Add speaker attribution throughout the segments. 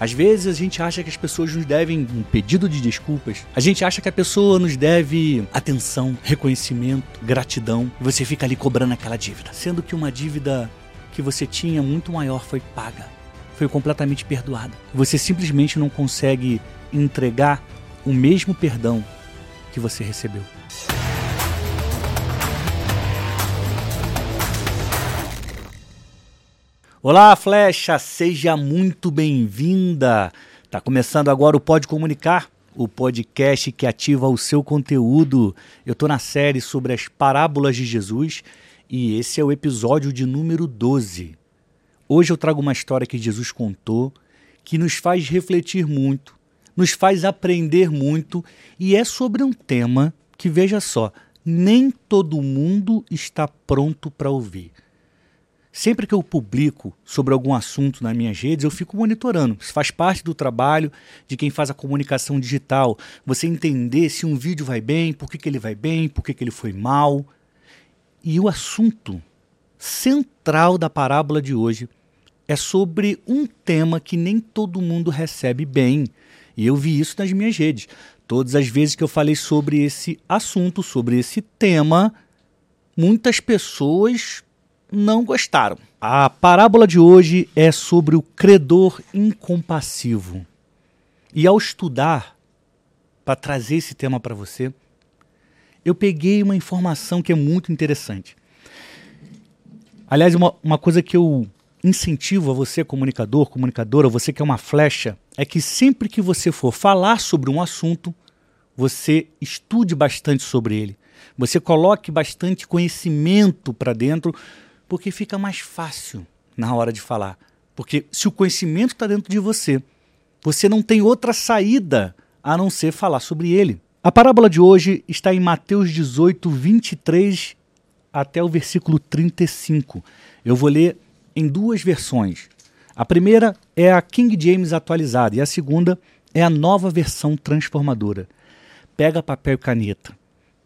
Speaker 1: Às vezes a gente acha que as pessoas nos devem um pedido de desculpas. A gente acha que a pessoa nos deve atenção, reconhecimento, gratidão. E você fica ali cobrando aquela dívida. Sendo que uma dívida que você tinha muito maior foi paga. Foi completamente perdoada. Você simplesmente não consegue entregar o mesmo perdão que você recebeu. Olá, Flecha, seja muito bem-vinda. Tá começando agora o Pode Comunicar, o podcast que ativa o seu conteúdo. Eu tô na série sobre as parábolas de Jesus e esse é o episódio de número 12. Hoje eu trago uma história que Jesus contou que nos faz refletir muito, nos faz aprender muito e é sobre um tema que, veja só, nem todo mundo está pronto para ouvir. Sempre que eu publico sobre algum assunto nas minhas redes, eu fico monitorando. Isso faz parte do trabalho de quem faz a comunicação digital. Você entender se um vídeo vai bem, por que, que ele vai bem, por que, que ele foi mal. E o assunto central da parábola de hoje é sobre um tema que nem todo mundo recebe bem. E eu vi isso nas minhas redes. Todas as vezes que eu falei sobre esse assunto, sobre esse tema, muitas pessoas não gostaram. A parábola de hoje é sobre o credor incompassivo. E ao estudar, para trazer esse tema para você, eu peguei uma informação que é muito interessante. Aliás, uma, uma coisa que eu incentivo a você, comunicador, comunicadora, você que é uma flecha, é que sempre que você for falar sobre um assunto, você estude bastante sobre ele. Você coloque bastante conhecimento para dentro porque fica mais fácil na hora de falar. Porque se o conhecimento está dentro de você, você não tem outra saída a não ser falar sobre ele. A parábola de hoje está em Mateus 18, 23 até o versículo 35. Eu vou ler em duas versões. A primeira é a King James atualizada e a segunda é a nova versão transformadora. Pega papel e caneta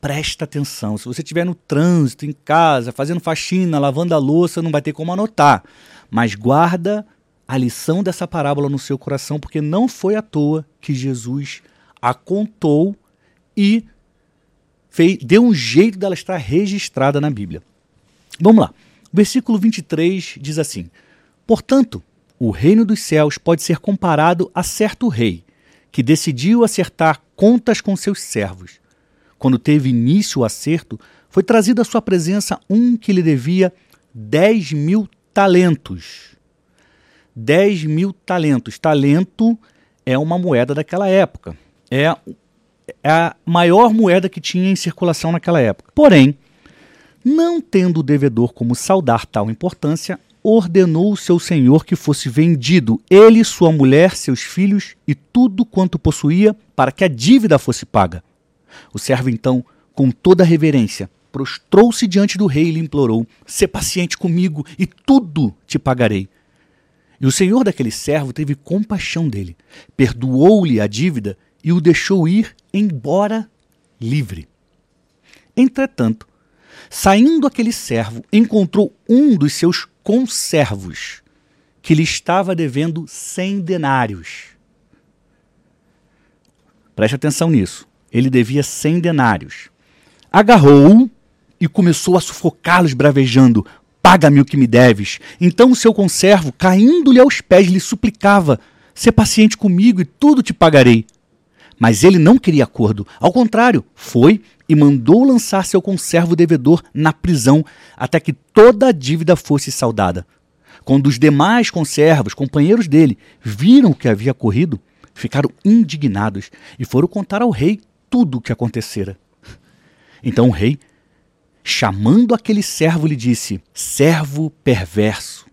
Speaker 1: presta atenção. Se você estiver no trânsito, em casa, fazendo faxina, lavando a louça, não vai ter como anotar. Mas guarda a lição dessa parábola no seu coração, porque não foi à toa que Jesus a contou e fez, deu um jeito dela estar registrada na Bíblia. Vamos lá. O versículo 23 diz assim: Portanto, o reino dos céus pode ser comparado a certo rei que decidiu acertar contas com seus servos. Quando teve início o acerto, foi trazido à sua presença um que lhe devia 10 mil talentos. 10 mil talentos. Talento é uma moeda daquela época. É, é a maior moeda que tinha em circulação naquela época. Porém, não tendo o devedor como saudar tal importância, ordenou o seu senhor que fosse vendido, ele, sua mulher, seus filhos e tudo quanto possuía, para que a dívida fosse paga. O servo, então, com toda reverência, prostrou-se diante do rei e lhe implorou: Sê paciente comigo e tudo te pagarei. E o senhor daquele servo teve compaixão dele, perdoou-lhe a dívida e o deixou ir embora livre. Entretanto, saindo aquele servo, encontrou um dos seus conservos, que lhe estava devendo cem denários. Preste atenção nisso ele devia cem denários. Agarrou-o e começou a sufocá-los, bravejando: Paga-me o que me deves. Então o seu conservo, caindo-lhe aos pés, lhe suplicava: Sê paciente comigo e tudo te pagarei. Mas ele não queria acordo. Ao contrário, foi e mandou lançar seu conservo devedor na prisão até que toda a dívida fosse saldada. Quando os demais conservos, companheiros dele, viram o que havia ocorrido, ficaram indignados e foram contar ao rei tudo o que acontecera. Então o rei, chamando aquele servo, lhe disse: Servo perverso,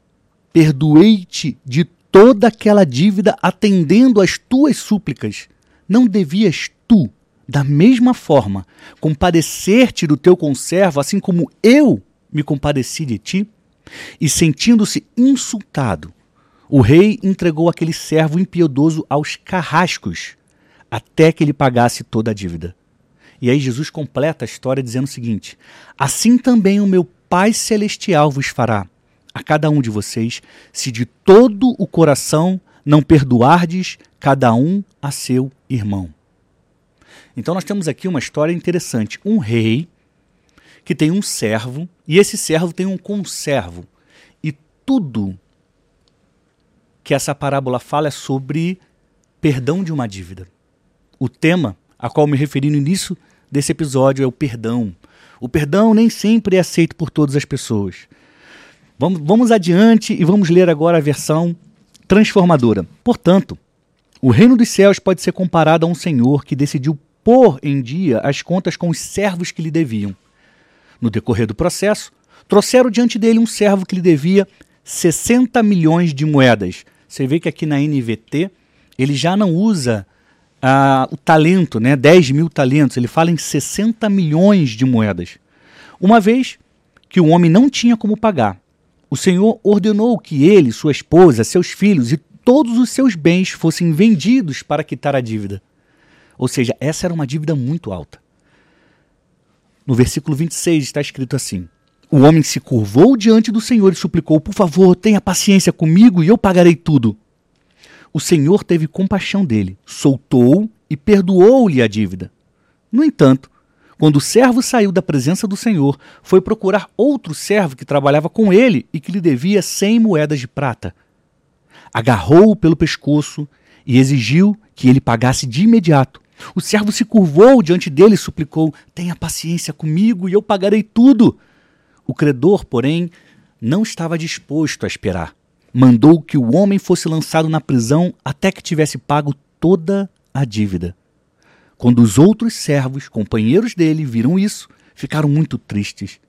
Speaker 1: perdoei-te de toda aquela dívida atendendo às tuas súplicas. Não devias tu, da mesma forma, compadecer-te do teu conservo, assim como eu me compadeci de ti? E sentindo-se insultado, o rei entregou aquele servo impiedoso aos carrascos até que ele pagasse toda a dívida. E aí Jesus completa a história dizendo o seguinte: Assim também o meu Pai Celestial vos fará a cada um de vocês, se de todo o coração não perdoardes cada um a seu irmão? Então nós temos aqui uma história interessante. Um rei que tem um servo e esse servo tem um conservo. E tudo que essa parábola fala é sobre perdão de uma dívida. O tema a qual me referi no início desse episódio é o perdão. O perdão nem sempre é aceito por todas as pessoas. Vamos, vamos adiante e vamos ler agora a versão transformadora. Portanto, o reino dos céus pode ser comparado a um senhor que decidiu pôr em dia as contas com os servos que lhe deviam. No decorrer do processo, trouxeram diante dele um servo que lhe devia 60 milhões de moedas. Você vê que aqui na NVT ele já não usa ah, o talento, né, 10 mil talentos, ele fala em 60 milhões de moedas. Uma vez que o homem não tinha como pagar, o Senhor ordenou que ele, sua esposa, seus filhos e todos os seus bens fossem vendidos para quitar a dívida. Ou seja, essa era uma dívida muito alta. No versículo 26 está escrito assim: O homem se curvou diante do Senhor e suplicou: Por favor, tenha paciência comigo e eu pagarei tudo. O Senhor teve compaixão dele, soltou e perdoou-lhe a dívida. No entanto, quando o servo saiu da presença do Senhor, foi procurar outro servo que trabalhava com ele e que lhe devia cem moedas de prata. Agarrou-o pelo pescoço e exigiu que ele pagasse de imediato. O servo se curvou diante dele e suplicou: Tenha paciência comigo e eu pagarei tudo. O credor, porém, não estava disposto a esperar mandou que o homem fosse lançado na prisão até que tivesse pago toda a dívida. Quando os outros servos, companheiros dele, viram isso, ficaram muito tristes.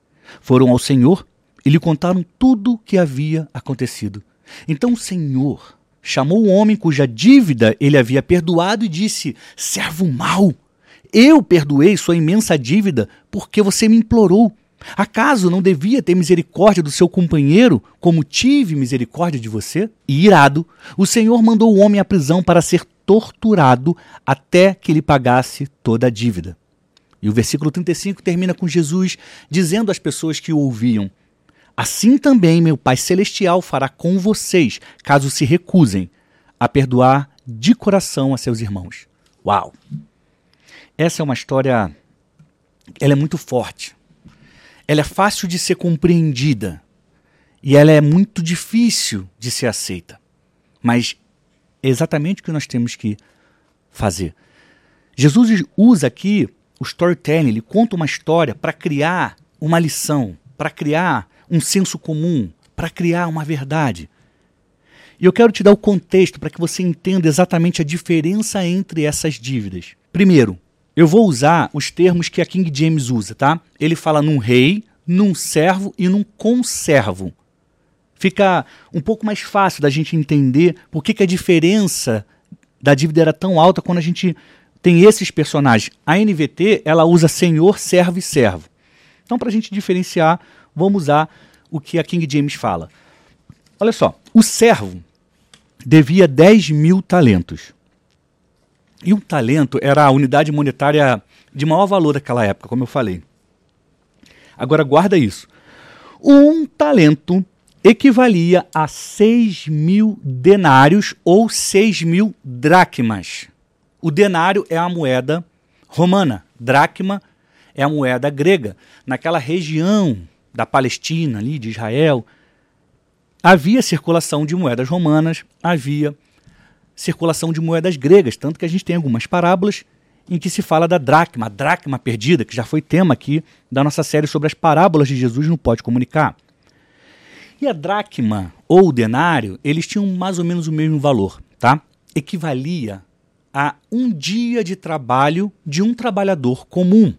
Speaker 1: Foram ao Senhor e lhe contaram tudo o que havia acontecido. Então o Senhor chamou o homem cuja dívida ele havia perdoado e disse: Servo mau, eu perdoei sua imensa dívida porque você me implorou. Acaso não devia ter misericórdia do seu companheiro, como tive misericórdia de você? E irado, o Senhor mandou o homem à prisão para ser torturado até que lhe pagasse toda a dívida. E o versículo 35 termina com Jesus dizendo às pessoas que o ouviam: Assim também meu Pai Celestial fará com vocês, caso se recusem a perdoar de coração a seus irmãos. Uau! Essa é uma história. Ela é muito forte ela é fácil de ser compreendida e ela é muito difícil de ser aceita. Mas é exatamente o que nós temos que fazer. Jesus usa aqui o storytelling, ele conta uma história para criar uma lição, para criar um senso comum, para criar uma verdade. E eu quero te dar o contexto para que você entenda exatamente a diferença entre essas dívidas. Primeiro, eu vou usar os termos que a King James usa, tá? Ele fala num rei, num servo e num conservo. Fica um pouco mais fácil da gente entender por que, que a diferença da dívida era tão alta quando a gente tem esses personagens. A NVT, ela usa senhor, servo e servo. Então, para a gente diferenciar, vamos usar o que a King James fala. Olha só, o servo devia 10 mil talentos. E um talento era a unidade monetária de maior valor daquela época, como eu falei. Agora guarda isso. Um talento equivalia a 6 mil denários ou 6 mil dracmas. O denário é a moeda romana, dracma é a moeda grega. Naquela região da Palestina, ali de Israel, havia circulação de moedas romanas, havia circulação de moedas gregas, tanto que a gente tem algumas parábolas em que se fala da dracma, a dracma perdida, que já foi tema aqui da nossa série sobre as parábolas de Jesus no Pode Comunicar. E a dracma ou o denário, eles tinham mais ou menos o mesmo valor, tá? Equivalia a um dia de trabalho de um trabalhador comum.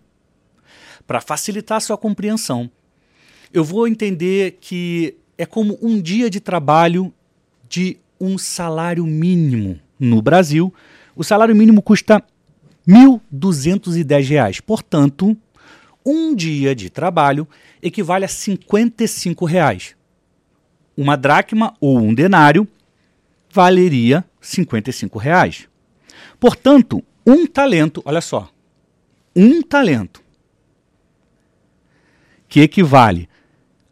Speaker 1: Para facilitar sua compreensão, eu vou entender que é como um dia de trabalho de um salário mínimo. No Brasil, o salário mínimo custa R$ 1.210. Portanto, um dia de trabalho equivale a 55 reais. Uma dracma ou um denário valeria 55 reais. Portanto, um talento, olha só, um talento que equivale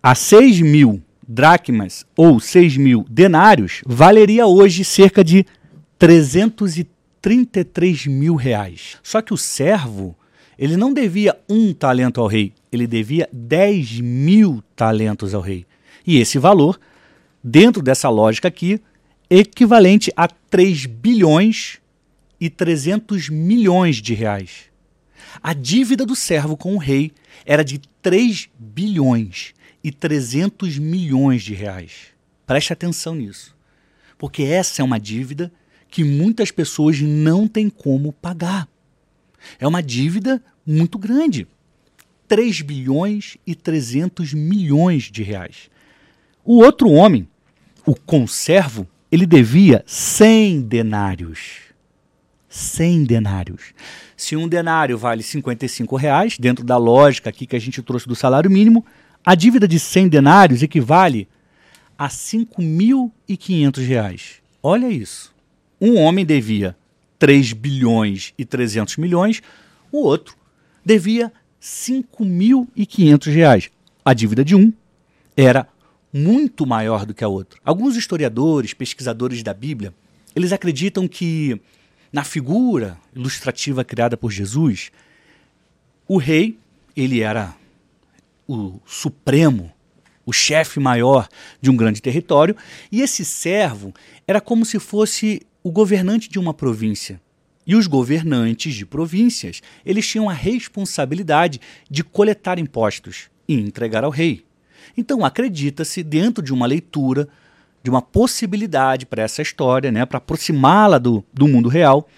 Speaker 1: a 6 mil dracmas ou 6 mil denários valeria hoje cerca de 333 mil reais. Só que o servo, ele não devia um talento ao rei, ele devia 10 mil talentos ao rei. E esse valor, dentro dessa lógica aqui, equivalente a 3 bilhões e 300 milhões de reais. A dívida do servo com o rei era de 3 bilhões e 300 milhões de reais. Preste atenção nisso, porque essa é uma dívida que muitas pessoas não têm como pagar. É uma dívida muito grande. 3 bilhões e 300 milhões de reais. O outro homem, o conservo, ele devia 100 denários. 100 denários. Se um denário vale 55 reais, dentro da lógica aqui que a gente trouxe do salário mínimo, a dívida de 100 denários equivale a 5.500 reais. Olha isso. Um homem devia 3 bilhões e 300 milhões, o outro devia 5.500 reais. A dívida de um era muito maior do que a outra. Alguns historiadores, pesquisadores da Bíblia, eles acreditam que na figura ilustrativa criada por Jesus, o rei, ele era o supremo, o chefe maior de um grande território, e esse servo era como se fosse o governante de uma província. E os governantes de províncias, eles tinham a responsabilidade de coletar impostos e entregar ao rei. Então acredita-se, dentro de uma leitura, de uma possibilidade para essa história, né, para aproximá-la do, do mundo real,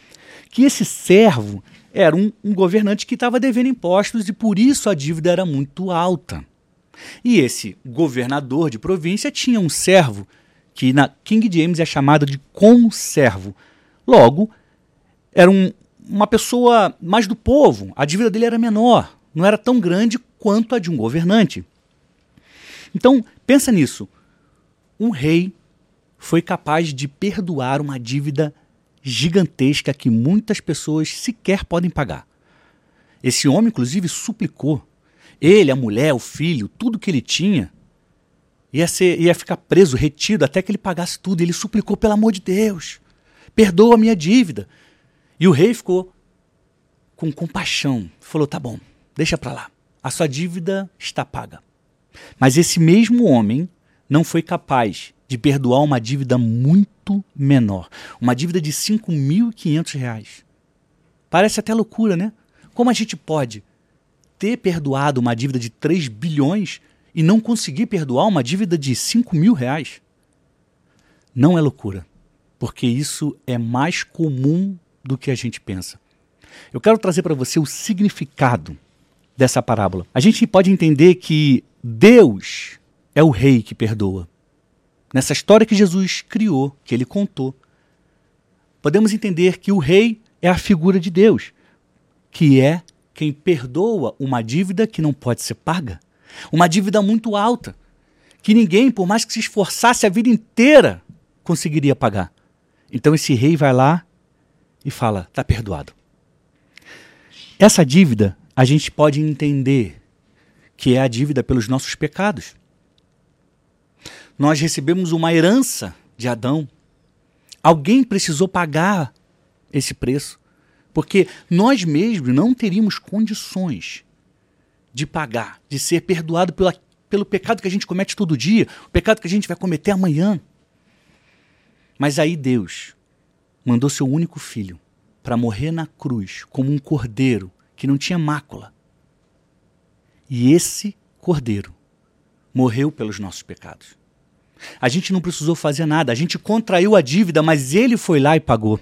Speaker 1: que esse servo era um, um governante que estava devendo impostos e por isso a dívida era muito alta. E esse governador de província tinha um servo que na King James é chamado de conservo. Logo, era um, uma pessoa mais do povo, a dívida dele era menor, não era tão grande quanto a de um governante. Então, pensa nisso. Um rei foi capaz de perdoar uma dívida gigantesca que muitas pessoas sequer podem pagar. Esse homem, inclusive, suplicou. Ele, a mulher, o filho, tudo que ele tinha, ia, ser, ia ficar preso, retido, até que ele pagasse tudo. Ele suplicou, pelo amor de Deus, perdoa a minha dívida. E o rei ficou com compaixão. Falou: tá bom, deixa para lá. A sua dívida está paga. Mas esse mesmo homem não foi capaz de perdoar uma dívida muito menor, uma dívida de 5.500 reais. Parece até loucura, né? Como a gente pode ter perdoado uma dívida de 3 bilhões e não conseguir perdoar uma dívida de 5 mil reais? Não é loucura, porque isso é mais comum do que a gente pensa. Eu quero trazer para você o significado dessa parábola. A gente pode entender que Deus é o rei que perdoa nessa história que Jesus criou, que ele contou, podemos entender que o rei é a figura de Deus, que é quem perdoa uma dívida que não pode ser paga, uma dívida muito alta, que ninguém, por mais que se esforçasse a vida inteira, conseguiria pagar. Então esse rei vai lá e fala: está perdoado. Essa dívida a gente pode entender que é a dívida pelos nossos pecados nós recebemos uma herança de Adão. Alguém precisou pagar esse preço, porque nós mesmos não teríamos condições de pagar, de ser perdoado pela, pelo pecado que a gente comete todo dia, o pecado que a gente vai cometer amanhã. Mas aí Deus mandou seu único filho para morrer na cruz como um cordeiro que não tinha mácula. E esse cordeiro morreu pelos nossos pecados. A gente não precisou fazer nada, a gente contraiu a dívida, mas ele foi lá e pagou.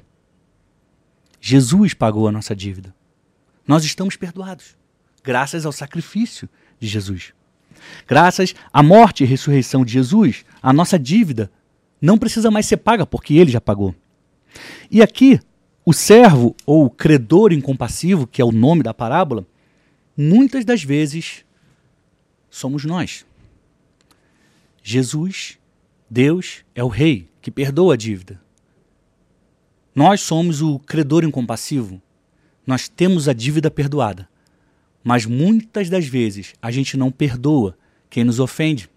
Speaker 1: Jesus pagou a nossa dívida. Nós estamos perdoados, graças ao sacrifício de Jesus. Graças à morte e ressurreição de Jesus, a nossa dívida não precisa mais ser paga, porque ele já pagou. E aqui, o servo ou credor incompassivo, que é o nome da parábola, muitas das vezes somos nós. Jesus Deus é o rei que perdoa a dívida. Nós somos o credor incompassivo. Nós temos a dívida perdoada. Mas muitas das vezes a gente não perdoa quem nos ofende.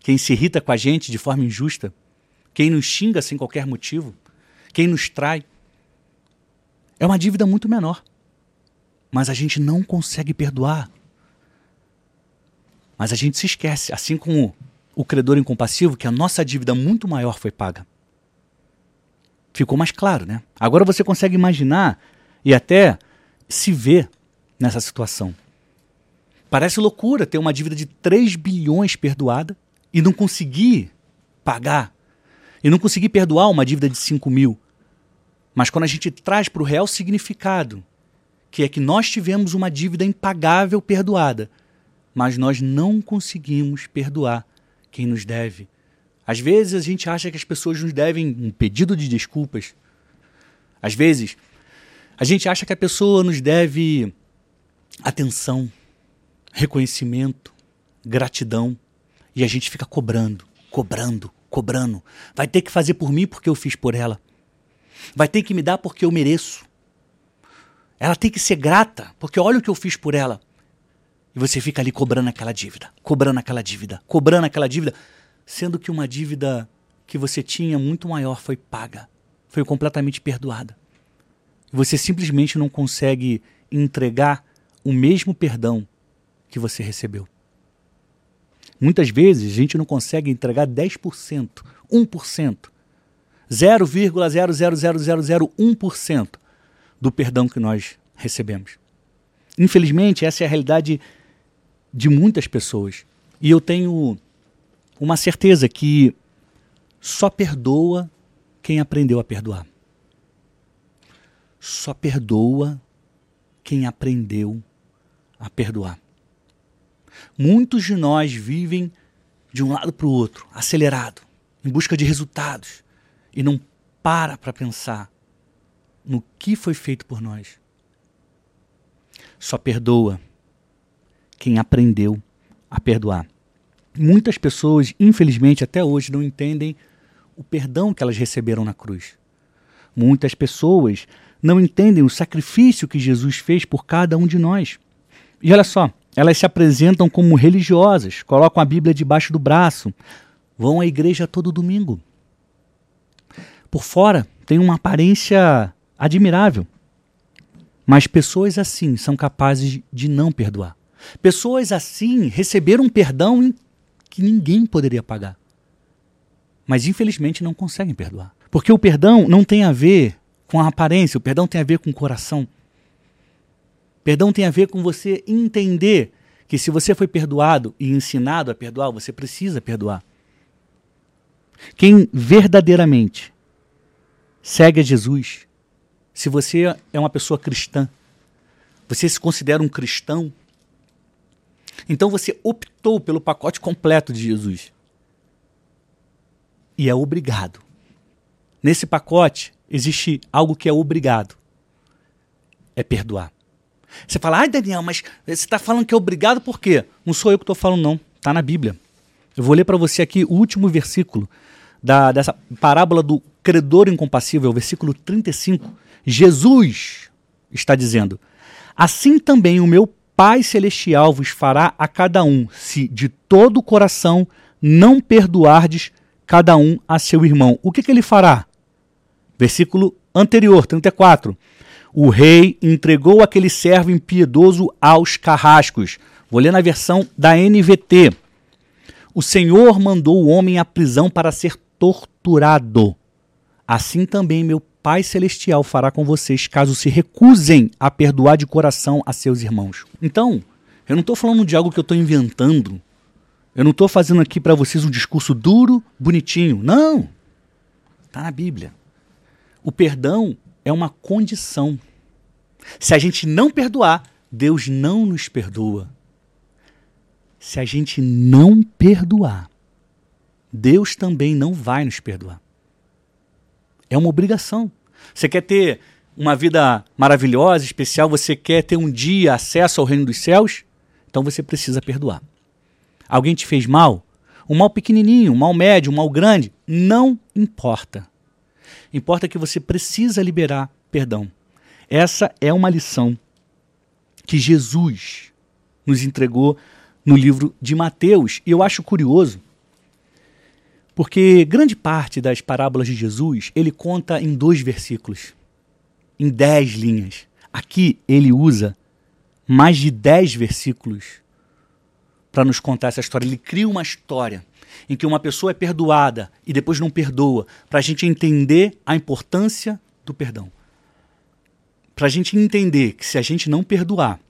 Speaker 1: quem se irrita com a gente de forma injusta, quem nos xinga sem qualquer motivo, quem nos trai. É uma dívida muito menor. Mas a gente não consegue perdoar. Mas a gente se esquece, assim como o credor incompassivo, que a nossa dívida muito maior foi paga. Ficou mais claro, né? Agora você consegue imaginar e até se ver nessa situação. Parece loucura ter uma dívida de 3 bilhões perdoada e não conseguir pagar. E não conseguir perdoar uma dívida de 5 mil. Mas quando a gente traz para o real significado, que é que nós tivemos uma dívida impagável perdoada, mas nós não conseguimos perdoar quem nos deve. Às vezes a gente acha que as pessoas nos devem um pedido de desculpas. Às vezes a gente acha que a pessoa nos deve atenção, reconhecimento, gratidão. E a gente fica cobrando, cobrando, cobrando. Vai ter que fazer por mim porque eu fiz por ela. Vai ter que me dar porque eu mereço. Ela tem que ser grata, porque olha o que eu fiz por ela. E você fica ali cobrando aquela dívida, cobrando aquela dívida, cobrando aquela dívida, sendo que uma dívida que você tinha muito maior foi paga, foi completamente perdoada. E você simplesmente não consegue entregar o mesmo perdão que você recebeu. Muitas vezes a gente não consegue entregar 10%, 1%, 0,00001% do perdão que nós recebemos. Infelizmente, essa é a realidade de muitas pessoas. E eu tenho uma certeza que só perdoa quem aprendeu a perdoar. Só perdoa quem aprendeu a perdoar. Muitos de nós vivem de um lado para o outro, acelerado, em busca de resultados, e não para para pensar no que foi feito por nós. Só perdoa quem aprendeu a perdoar. Muitas pessoas, infelizmente, até hoje não entendem o perdão que elas receberam na cruz. Muitas pessoas não entendem o sacrifício que Jesus fez por cada um de nós. E olha só, elas se apresentam como religiosas, colocam a Bíblia debaixo do braço, vão à igreja todo domingo. Por fora, tem uma aparência admirável. Mas pessoas assim são capazes de não perdoar. Pessoas assim receberam um perdão que ninguém poderia pagar. Mas infelizmente não conseguem perdoar. Porque o perdão não tem a ver com a aparência, o perdão tem a ver com o coração. Perdão tem a ver com você entender que se você foi perdoado e ensinado a perdoar, você precisa perdoar. Quem verdadeiramente segue a Jesus, se você é uma pessoa cristã, você se considera um cristão, então você optou pelo pacote completo de Jesus. E é obrigado. Nesse pacote existe algo que é obrigado: é perdoar. Você fala, ai Daniel, mas você está falando que é obrigado por quê? Não sou eu que estou falando, não. Está na Bíblia. Eu vou ler para você aqui o último versículo da, dessa parábola do credor incompassível, versículo 35. Jesus está dizendo: Assim também o meu Pai Celestial vos fará a cada um, se de todo o coração não perdoardes cada um a seu irmão. O que, que ele fará? Versículo anterior, 34. O rei entregou aquele servo impiedoso aos carrascos. Vou ler na versão da NVT. O Senhor mandou o homem à prisão para ser torturado. Assim também meu Pai Celestial fará com vocês, caso se recusem a perdoar de coração a seus irmãos. Então, eu não estou falando de algo que eu estou inventando. Eu não estou fazendo aqui para vocês um discurso duro, bonitinho. Não! Está na Bíblia. O perdão é uma condição. Se a gente não perdoar, Deus não nos perdoa. Se a gente não perdoar, Deus também não vai nos perdoar. É uma obrigação. Você quer ter uma vida maravilhosa, especial, você quer ter um dia acesso ao reino dos céus? Então você precisa perdoar. Alguém te fez mal? Um mal pequenininho, um mal médio, um mal grande? Não importa. Importa que você precisa liberar perdão. Essa é uma lição que Jesus nos entregou no livro de Mateus. E eu acho curioso Porque grande parte das parábolas de Jesus ele conta em dois versículos, em dez linhas. Aqui ele usa mais de dez versículos para nos contar essa história. Ele cria uma história em que uma pessoa é perdoada e depois não perdoa, para a gente entender a importância do perdão. Para a gente entender que se a gente não perdoar,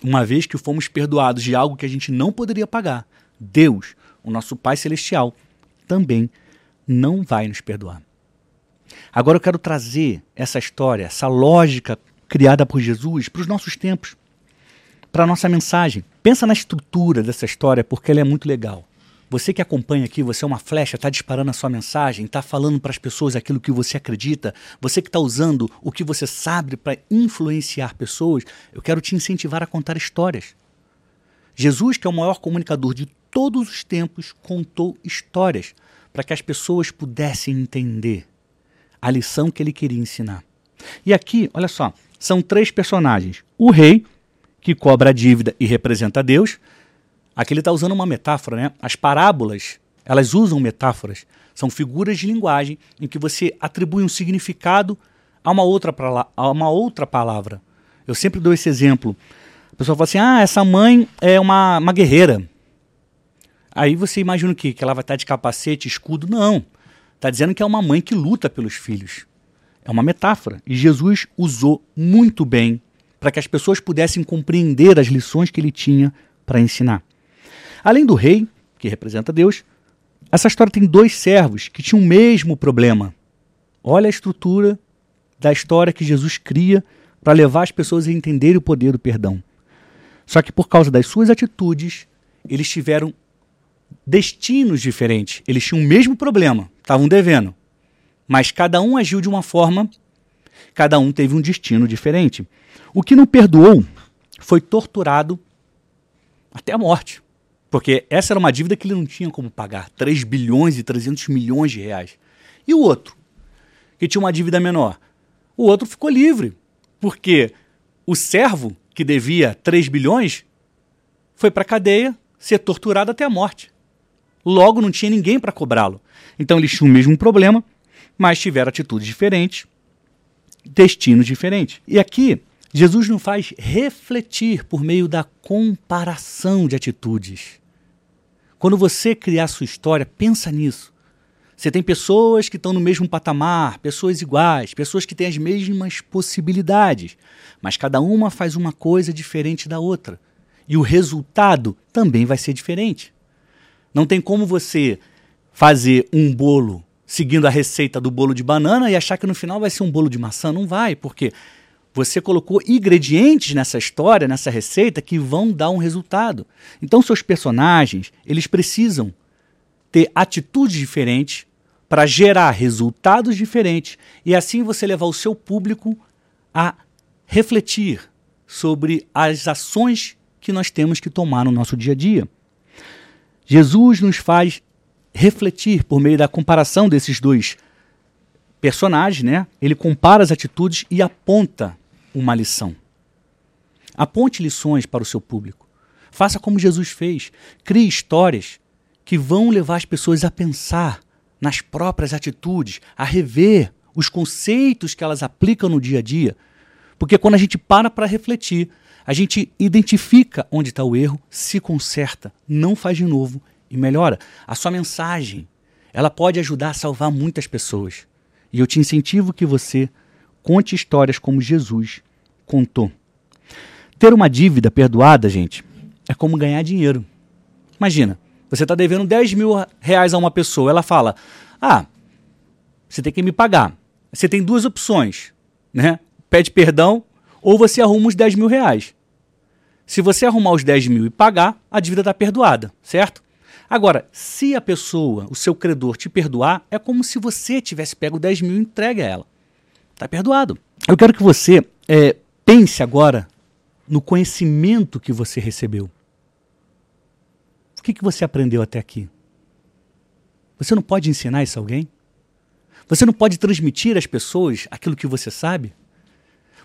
Speaker 1: uma vez que fomos perdoados de algo que a gente não poderia pagar, Deus, o nosso Pai Celestial, também não vai nos perdoar. Agora eu quero trazer essa história, essa lógica criada por Jesus para os nossos tempos, para a nossa mensagem. Pensa na estrutura dessa história, porque ela é muito legal. Você que acompanha aqui, você é uma flecha, está disparando a sua mensagem, está falando para as pessoas aquilo que você acredita, você que está usando o que você sabe para influenciar pessoas, eu quero te incentivar a contar histórias. Jesus, que é o maior comunicador de todos os tempos, contou histórias para que as pessoas pudessem entender a lição que ele queria ensinar. E aqui, olha só, são três personagens: o rei, que cobra a dívida e representa Deus. Aqui ele está usando uma metáfora, né? As parábolas, elas usam metáforas, são figuras de linguagem em que você atribui um significado a uma outra, a uma outra palavra. Eu sempre dou esse exemplo. A pessoa fala assim: ah, essa mãe é uma, uma guerreira. Aí você imagina o quê? Que ela vai estar de capacete, escudo? Não. Está dizendo que é uma mãe que luta pelos filhos. É uma metáfora. E Jesus usou muito bem para que as pessoas pudessem compreender as lições que ele tinha para ensinar. Além do rei, que representa Deus, essa história tem dois servos que tinham o mesmo problema. Olha a estrutura da história que Jesus cria para levar as pessoas a entenderem o poder do perdão. Só que por causa das suas atitudes, eles tiveram destinos diferentes. Eles tinham o mesmo problema, estavam devendo. Mas cada um agiu de uma forma, cada um teve um destino diferente. O que não perdoou foi torturado até a morte. Porque essa era uma dívida que ele não tinha como pagar 3 bilhões e 300 milhões de reais. E o outro, que tinha uma dívida menor? O outro ficou livre, porque o servo, que devia 3 bilhões, foi para a cadeia ser torturado até a morte. Logo, não tinha ninguém para cobrá-lo. Então, eles tinham o mesmo problema, mas tiveram atitudes diferentes, destinos diferentes. E aqui, Jesus nos faz refletir por meio da comparação de atitudes. Quando você criar sua história, pensa nisso. Você tem pessoas que estão no mesmo patamar, pessoas iguais, pessoas que têm as mesmas possibilidades, mas cada uma faz uma coisa diferente da outra. E o resultado também vai ser diferente. Não tem como você fazer um bolo seguindo a receita do bolo de banana e achar que no final vai ser um bolo de maçã. Não vai, porque você colocou ingredientes nessa história, nessa receita, que vão dar um resultado. Então, seus personagens, eles precisam ter atitudes diferentes para gerar resultados diferentes e assim você levar o seu público a refletir sobre as ações que nós temos que tomar no nosso dia a dia. Jesus nos faz refletir por meio da comparação desses dois personagens, né? Ele compara as atitudes e aponta uma lição. Aponte lições para o seu público. Faça como Jesus fez. Crie histórias que vão levar as pessoas a pensar nas próprias atitudes, a rever os conceitos que elas aplicam no dia a dia. Porque quando a gente para para refletir, a gente identifica onde está o erro, se conserta, não faz de novo e melhora. A sua mensagem, ela pode ajudar a salvar muitas pessoas. E eu te incentivo que você conte histórias como Jesus contou. Ter uma dívida perdoada, gente, é como ganhar dinheiro. Imagina, você está devendo 10 mil reais a uma pessoa, ela fala: Ah, você tem que me pagar. Você tem duas opções, né? Pede perdão ou você arruma os 10 mil reais. Se você arrumar os 10 mil e pagar, a dívida está perdoada, certo? Agora, se a pessoa, o seu credor, te perdoar, é como se você tivesse pego 10 mil e entregue a ela. Está perdoado. Eu quero que você é, pense agora no conhecimento que você recebeu. O que, que você aprendeu até aqui? Você não pode ensinar isso a alguém? Você não pode transmitir às pessoas aquilo que você sabe?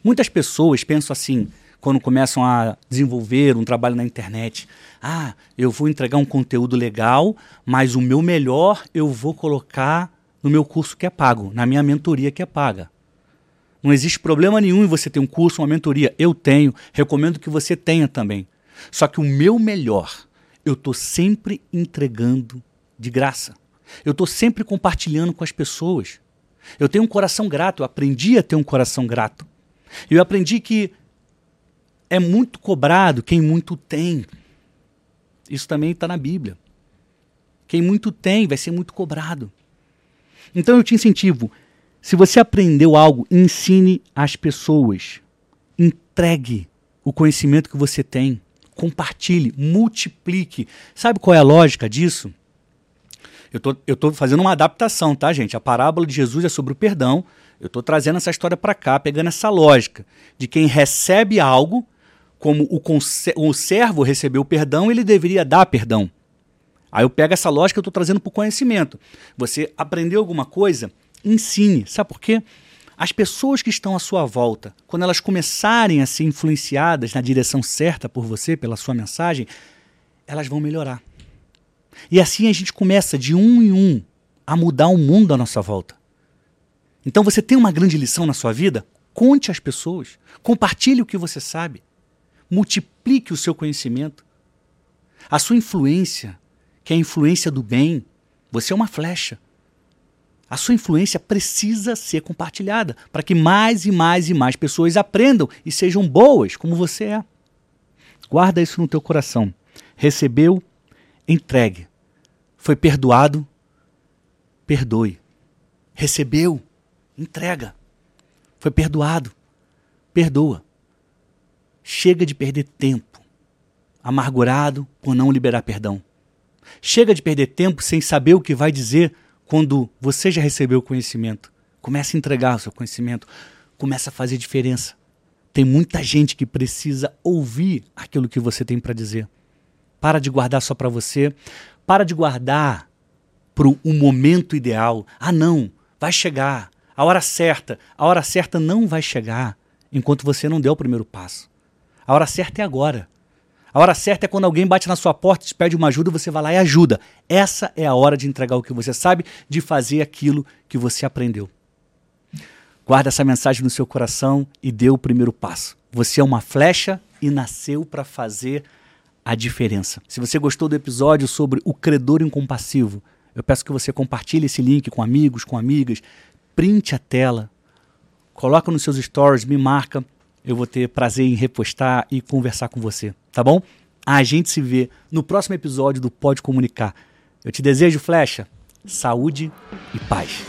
Speaker 1: Muitas pessoas pensam assim: quando começam a desenvolver um trabalho na internet. Ah, eu vou entregar um conteúdo legal, mas o meu melhor eu vou colocar no meu curso que é pago, na minha mentoria que é paga. Não existe problema nenhum em você ter um curso, uma mentoria. Eu tenho, recomendo que você tenha também. Só que o meu melhor, eu estou sempre entregando de graça. Eu estou sempre compartilhando com as pessoas. Eu tenho um coração grato, eu aprendi a ter um coração grato. Eu aprendi que é muito cobrado quem muito tem. Isso também está na Bíblia. Quem muito tem vai ser muito cobrado. Então eu te incentivo, se você aprendeu algo, ensine às pessoas. Entregue o conhecimento que você tem. Compartilhe, multiplique. Sabe qual é a lógica disso? Eu tô, eu tô fazendo uma adaptação, tá, gente? A parábola de Jesus é sobre o perdão. Eu estou trazendo essa história para cá, pegando essa lógica de quem recebe algo, como o, o servo recebeu perdão, ele deveria dar perdão. Aí eu pego essa lógica e estou trazendo para o conhecimento. Você aprendeu alguma coisa? Ensine. Sabe por quê? As pessoas que estão à sua volta, quando elas começarem a ser influenciadas na direção certa por você, pela sua mensagem, elas vão melhorar. E assim a gente começa de um em um a mudar o mundo à nossa volta. Então você tem uma grande lição na sua vida? Conte às pessoas, compartilhe o que você sabe, multiplique o seu conhecimento. A sua influência, que é a influência do bem, você é uma flecha. A sua influência precisa ser compartilhada para que mais e mais e mais pessoas aprendam e sejam boas como você é. Guarda isso no teu coração. Recebeu, entregue. Foi perdoado, perdoe. Recebeu, entrega. Foi perdoado, perdoa. Chega de perder tempo, amargurado por não liberar perdão. Chega de perder tempo sem saber o que vai dizer quando você já recebeu o conhecimento. Comece a entregar o seu conhecimento, começa a fazer diferença. Tem muita gente que precisa ouvir aquilo que você tem para dizer. Para de guardar só para você. Para de guardar para o um momento ideal. Ah, não, vai chegar. A hora certa. A hora certa não vai chegar enquanto você não der o primeiro passo. A hora certa é agora. A hora certa é quando alguém bate na sua porta, te pede uma ajuda, você vai lá e ajuda. Essa é a hora de entregar o que você sabe, de fazer aquilo que você aprendeu. Guarda essa mensagem no seu coração e dê o primeiro passo. Você é uma flecha e nasceu para fazer a diferença. Se você gostou do episódio sobre o credor incompassivo, eu peço que você compartilhe esse link com amigos, com amigas, printe a tela, coloca nos seus stories, me marca, eu vou ter prazer em repostar e conversar com você, tá bom? A gente se vê no próximo episódio do Pode Comunicar. Eu te desejo, Flecha, saúde e paz.